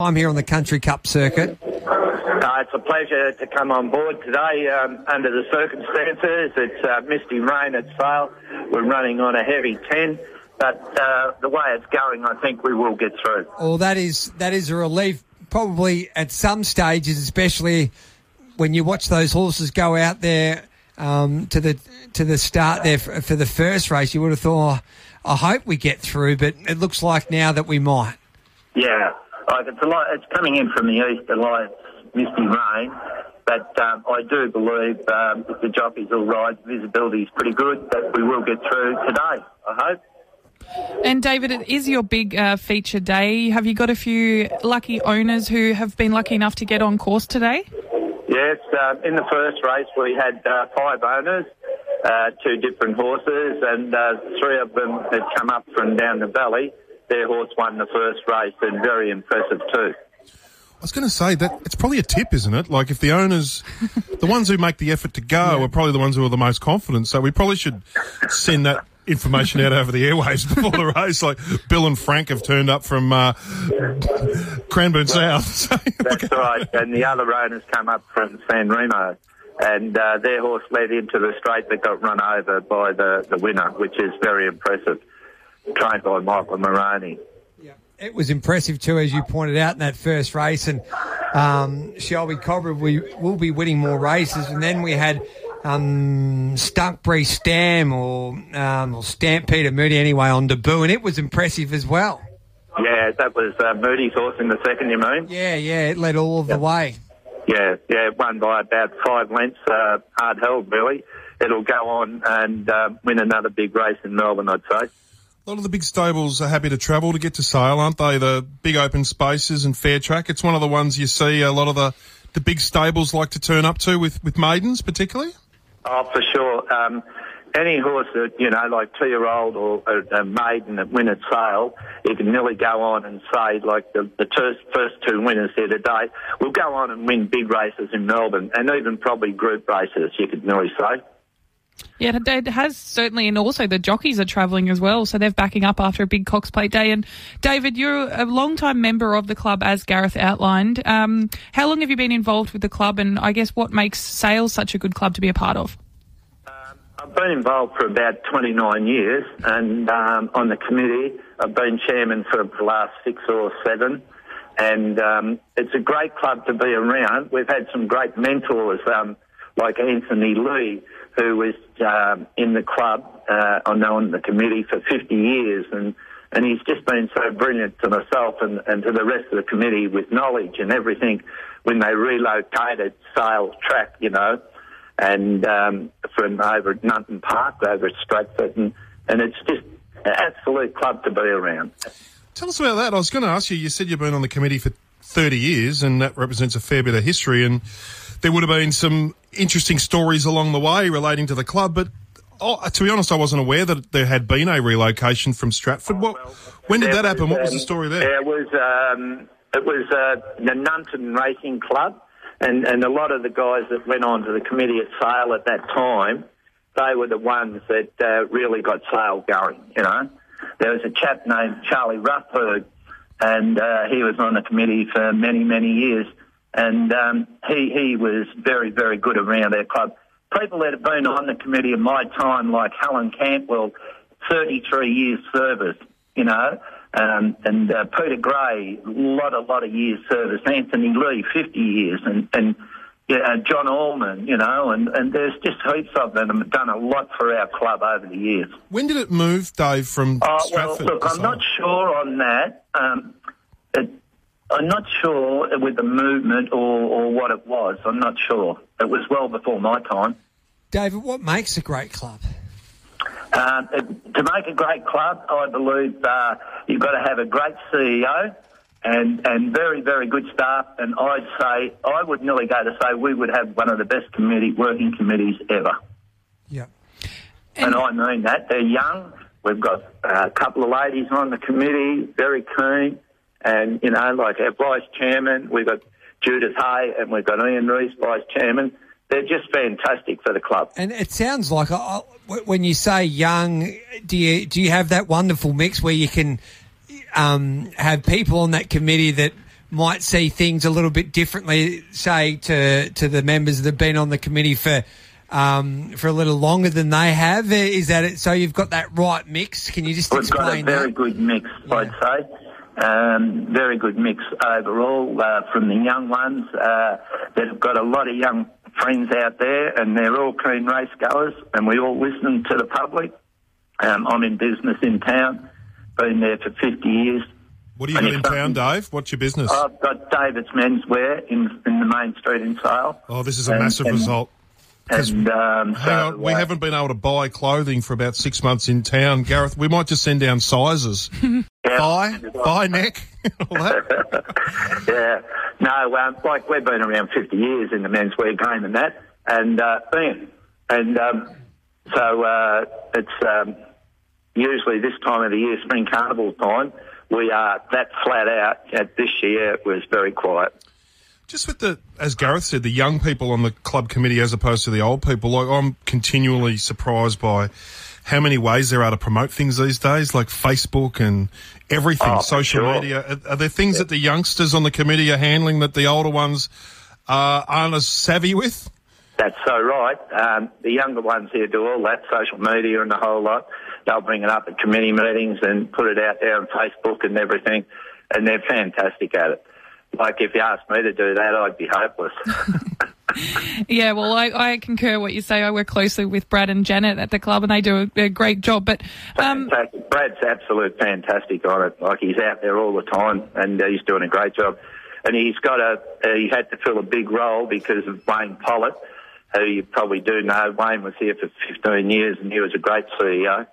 I'm here on the Country Cup circuit. Uh, it's a pleasure to come on board today um, under the circumstances. It's uh, misty rain at Sale. We're running on a heavy 10, but uh, the way it's going, I think we will get through. Well, that is that is a relief. Probably at some stages, especially when you watch those horses go out there um, to the to the start there for, for the first race, you would have thought, oh, I hope we get through, but it looks like now that we might. Yeah, like it's a lot. It's coming in from the east, a lot of misty rain. But um, I do believe um, if the jockey's all right, visibility is pretty good, that we will get through today. I hope. And David, it is your big uh, feature day. Have you got a few lucky owners who have been lucky enough to get on course today? Yes, um, in the first race we had uh, five owners, uh, two different horses, and uh, three of them had come up from down the valley. Their horse won the first race, and very impressive too. I was going to say that it's probably a tip, isn't it? Like if the owners, the ones who make the effort to go, yeah. are probably the ones who are the most confident. So we probably should send that information out over the airwaves before the race. Like Bill and Frank have turned up from uh, Cranbourne South. That's right. And the other owners come up from San Remo. And uh, their horse led into the straight that got run over by the, the winner, which is very impressive. Trained by Michael Moroney. Yeah, it was impressive too, as you pointed out in that first race. And um, Shelby Cobra we will be winning more races. And then we had um, Stunkbury Stam or, um, or Stampede Moody anyway on debut, and it was impressive as well. Yeah, that was uh, Moody's horse in the second, you mean? Yeah, yeah, it led all of the way. Yeah, yeah, won by about five lengths, uh, hard held really. It'll go on and uh, win another big race in Melbourne, I'd say. A lot of the big stables are happy to travel to get to Sale, aren't they? The big open spaces and fair track. It's one of the ones you see a lot of the, the big stables like to turn up to with, with maidens, particularly. Oh, for sure. Um, any horse that, you know, like two year old or a, a maiden that win at Sale, you can nearly go on and say, like the, the first, first two winners here today, will go on and win big races in Melbourne and even probably group races, you could nearly say. Yeah, it has certainly, and also the jockeys are travelling as well, so they're backing up after a big Cox Plate day. And David, you're a long-time member of the club, as Gareth outlined. Um, how long have you been involved with the club, and I guess what makes Sales such a good club to be a part of? I've been involved for about 29 years and um, on the committee. I've been chairman for the last six or seven. And um, it's a great club to be around. We've had some great mentors um, like Anthony Lee, who was um, in the club, uh, I know on the committee for 50 years. And, and he's just been so brilliant to myself and, and to the rest of the committee with knowledge and everything when they relocated Sales Track, you know and um, from over at Nunton Park, over at Stratford, and, and it's just an absolute club to be around. Tell us about that. I was going to ask you, you said you've been on the committee for 30 years, and that represents a fair bit of history, and there would have been some interesting stories along the way relating to the club, but oh, to be honest, I wasn't aware that there had been a relocation from Stratford. What, well, when did that happen? Was, what was the story there? It was, um, it was uh, the Nunton Racing Club and, and a lot of the guys that went on to the committee at Sale at that time, they were the ones that uh, really got Sale going, you know. There was a chap named Charlie Ruffberg, and uh, he was on the committee for many, many years, and um, he, he was very, very good around our club. People that have been on the committee in my time, like Helen Cantwell, 33 years service, you know, um, and uh, Peter Gray, a lot, a lot of years service. Anthony Lee, 50 years, and, and yeah, uh, John Allman, you know, and, and there's just heaps of them have done a lot for our club over the years. When did it move, Dave, from oh, Stratford? Well, look, I'm not sure on that. Um, it, I'm not sure with the movement or, or what it was. I'm not sure. It was well before my time. David, what makes a great club? Uh, to make a great club, I believe uh, you've got to have a great CEO and and very very good staff. And I'd say I would nearly go to say we would have one of the best committee working committees ever. Yeah, and, and I mean that they're young. We've got a couple of ladies on the committee, very keen, and you know, like our vice chairman, we've got Judith Hay, and we've got Ian Rees, vice chairman they're just fantastic for the club. And it sounds like uh, when you say young, do you do you have that wonderful mix where you can um, have people on that committee that might see things a little bit differently, say to to the members that have been on the committee for um, for a little longer than they have. Is that it? So you've got that right mix. Can you just explain? We've got a very that? good mix, I'd say. Um, very good mix overall uh, from the young ones uh, that have got a lot of young friends out there, and they're all keen race goers, and we all listen to the public. Um, I'm in business in town, been there for 50 years. What do you got in town, Dave? What's your business? I've got David's Menswear in in the main street in Sale. oh, this is a and- massive and- result. 'Cause- And um, so, on, we uh, haven't been able to buy clothing for about six months in town. Gareth, we might just send down sizes. yeah. Buy, buy neck, all that. yeah. No, um, like we've been around 50 years in the menswear game and that, and uh, bam. And um, so uh, it's um, usually this time of the year, spring carnival time, we are that flat out. At this year, it was very quiet. Just with the, as Gareth said, the young people on the club committee as opposed to the old people. Like I'm continually surprised by how many ways there are to promote things these days, like Facebook and everything, Oh, social sure. media. Are, are there things that the youngsters on the committee are handling that the older ones uh, aren't as savvy with? That's so right. Um, the younger ones here do all that, social media and the whole lot. They'll bring it up at committee meetings and put it out there on Facebook and everything, and they're fantastic at it. Like if you asked me to do that, I'd be hopeless. Yeah, well, I, I concur what you say. I work closely with Brad and Janet at the club, and they do a, a great job. But um. Brad's absolute fantastic on it. Like he's out there all the time, and uh, he's doing a great job. And he's got a uh, he had to fill a big role because of Wayne Pollitt, who you probably do know. Wayne was here for 15 years, and he was a great CEO.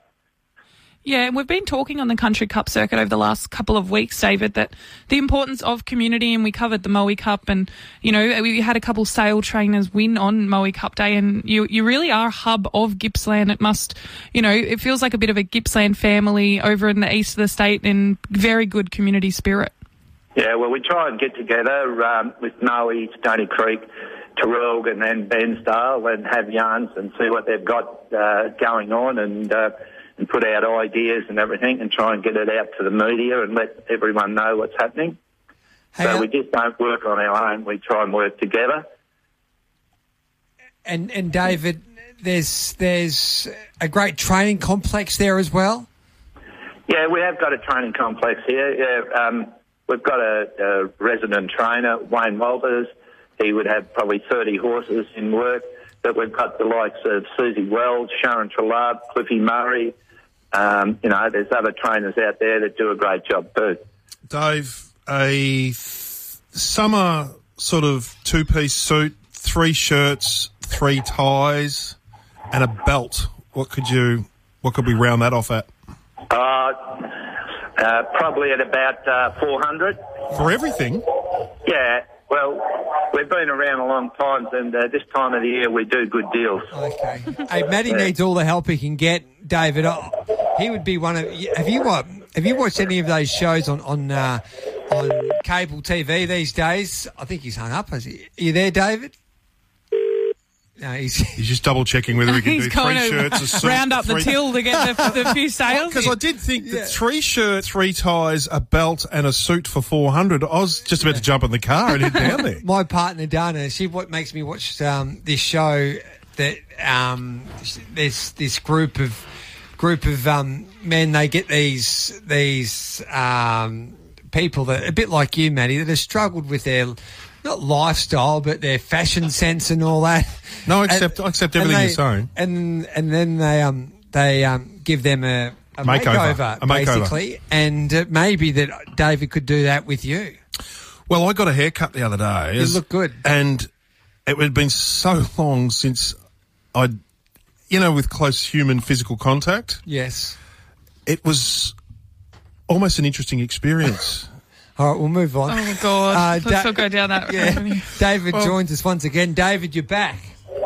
Yeah, and we've been talking on the Country Cup circuit over the last couple of weeks, David, that the importance of community, and we covered the Moe Cup, and you know we had a couple Sale trainers win on Moe Cup Day, and you you really are a hub of Gippsland. It must, you know, it feels like a bit of a Gippsland family over in the east of the state, in very good community spirit. Yeah, well, we try and get together um, with Moe, Stony Creek, Tarug, and then Bairnsdale and have yarns and see what they've got uh, going on and uh, and put out ideas and everything and try and get it out to the media and let everyone know what's happening. Hey, so we just don't work on our own. We try and work together. and and David, there's there's a great training complex there as well. Yeah, we have got a training complex here. Yeah, um, we've got a, a resident trainer, Wayne Walters. He would have probably 30 horses in work. But we've got the likes of Susie Wells, Sharon Trelab, Cliffy Murray. Um, you know, there's other trainers out there that do a great job too. Dave, a th- summer sort of two piece suit, three shirts, three ties, and a belt. What could you, what could we round that off at? Uh, uh, probably at about uh, 400. For everything? Yeah, well, we've been around a long time, and uh, this time of the year we do good deals. Okay. hey, Matty needs all the help he can get. David, oh, he would be one of. Have you what? Have you watched any of those shows on on uh, on cable TV these days? I think he's hung up. Is he? Are you there, David? No, he's. He's just double checking whether we can do three shirts, a suit, round up the till to get the, the few sales. Because I did think that three shirts, three ties, a belt, and a suit for four hundred. I was just about to jump in the car and head down there. my partner Dana, she what makes me watch um, this show that um, there's this group of group of um, men. They get these these um, people that a bit like you, Matty, that have struggled with their not lifestyle but their fashion sense and all that. No, except I accept everything and you're saying. And and then they um they um give them a. A Makeover. makeover, A makeover. basically, and uh, maybe that David could do that with you. Well, I got a haircut the other day. You look good. And it had been so long since I'd, you know, with close human physical contact. Yes. It was almost an interesting experience. All right, we'll move on. Oh God! Uh, Let's Da- not go down that Yeah, avenue. David joins us once again. David, you're back.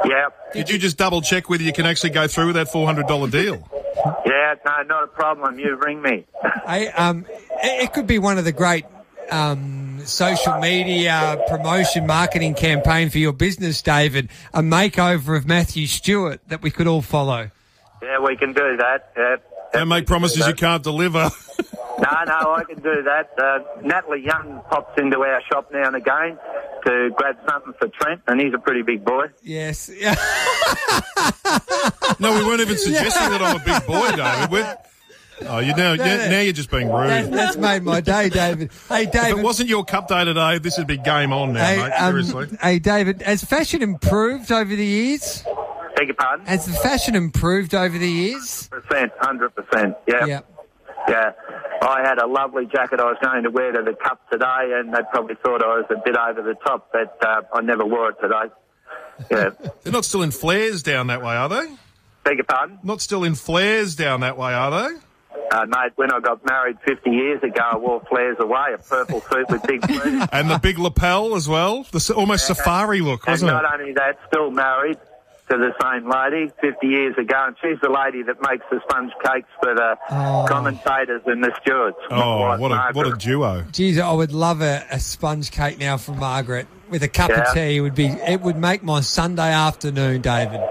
Yeah, Did you just double check whether you can actually go through with that $400 deal? yeah, no, not a problem. You ring me. Hey, um, it, it could be one of the great um, social media promotion marketing campaign for your business, David. A makeover of Matthew Stewart that we could all follow. yeah, we can do that. Yeah, Don't make promises you can't deliver. No, no, I can do that. Uh, Natalie Young pops into our shop now and again to grab something for Trent, and he's a pretty big boy. Yes. No, we weren't even suggesting that I'm a big boy, David. We're, oh, you now, No, now, no. now you're just being That, rude. that's made my day, David. Hey, David. If David. it wasn't your cup day today, this would be game on now, hey, mate. um, Seriously. hey, David, has fashion improved over the years? Beg your pardon? Has the fashion improved over the years? Percent, hundred percent. Yeah. Yeah. Yeah. I had a lovely jacket I was going to wear to the cup today, and they probably thought I was a bit over the top, but uh, I never wore it today. Yeah. They're not still in flares down that way, are they? Beg your pardon? Not still in flares down that way, are they? Uh, mate, when I got married 50 years ago, I wore flares away, a purple suit with big sleeves. And the big lapel as well. The almost safari look, wasn't and not it? Not only that, still married to the same lady 50 years ago, and she's the lady that makes the sponge cakes for the Oh. commentators and the stewards. Oh, what a what a duo! Geez, I would love a, a sponge cake now from Margaret with a cup Yeah. of tea. It would be. It would make my Sunday afternoon, David.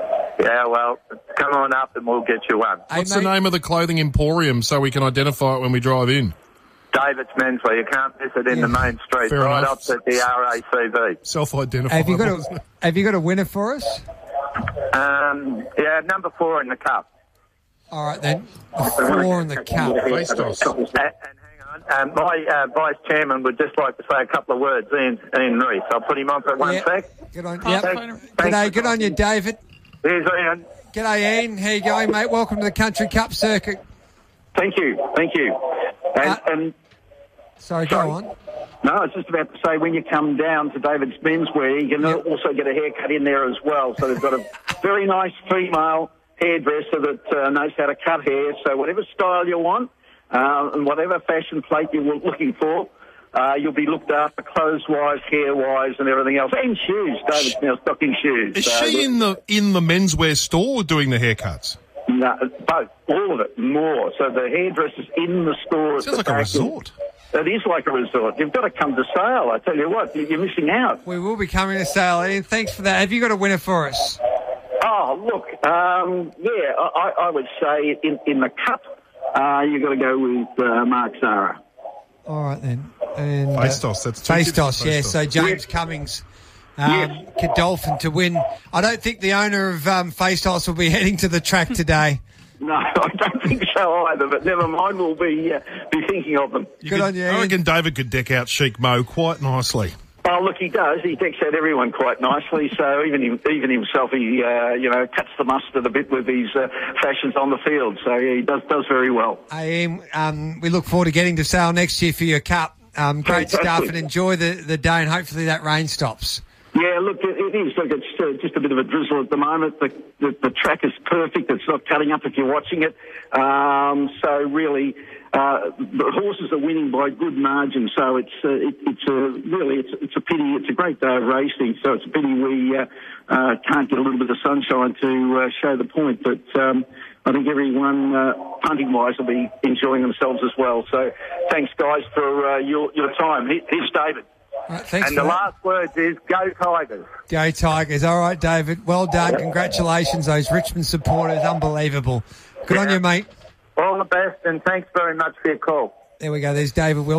Yeah, well, come on up and we'll get you one. Hey, What's mate, the name of the clothing emporium so we can identify it when we drive in? David's Menswear. You can't miss it in Yeah. the main street, Fair right enough. opposite the RACV. Self-identified. Have you got a? Have you got a winner for us? Um, yeah, number four in the cup. All right then, the four in the cup. Face. And, and hang on, um, my uh, vice chairman would just like to say a couple of words. Ian, Ian Reese. I'll put him on for one Yeah. sec. Good on. Yep. the. G'day, good on you, David. Here's Ian. G'day, Ian. How you going, mate? Welcome to the Country Cup circuit. Thank you, thank you. And, Uh, and Sorry, go on. no, I was just about to say when you come down to David's Menswear, you can Yep. also get a haircut in there as well. So they've got a very nice female hairdresser that uh, knows how to cut hair. So whatever style you want uh, and whatever fashion plate you're looking for. Uh, you'll be looked after clothes-wise, hair-wise, and everything else, and shoes. David's now stocking shoes. Is So, she in the in the menswear store doing the haircuts? No, both, all of it, more. So the hairdresser's in the store. at Sounds the like a back. resort. It is like a resort. You've got to come to Sale. I tell you what, you- you're missing out. We will be coming to Sale, Ian. Thanks for that. Have you got a winner for us? Oh, look, um, yeah, I, I would say in, in the cup, uh, you've got to go with uh, Mark Zara. All right then. And, uh, Face toss, that's two face tips face Yeah. toss. So James Cummings. Um, Yes. Godolphin to win. I don't think the owner of um, Face Toss will be heading to the track today. No, I don't think so either, but never mind, we'll be, uh, be thinking of them. You Good could- on you, I Ian. reckon David could deck out Sheik Mo quite nicely. Oh, look, he does. He decks out everyone quite nicely. So even him, even himself, he uh, you know cuts the mustard a bit with his uh, fashions on the field. So yeah, he does does very well. Hey, Ian, um, we look forward to getting to Sale next year for your cup. Um, great Fantastic. stuff and enjoy the, the day and hopefully that rain stops. Yeah, look, it, it is. Look, it's uh, just a bit of a drizzle at the moment. The, the, the track is perfect. It's not cutting up if you're watching it. Um, so really, uh, the horses are winning by good margin. So it's uh, it, it's a really it's, it's a pity. It's a great day of racing. So it's a pity we uh, uh, can't get a little bit of sunshine to uh, show the point. But um, I think everyone uh, hunting wise will be enjoying themselves as well. So thanks, guys, for uh, your your time. Here- Here's David. Right, thanks And the that. last words is go Tigers. Go Tigers. All right, David. Well done. Congratulations, those Richmond supporters. Unbelievable. Good on you, mate. All the best, and thanks very much for your call. There we go. There's David Will.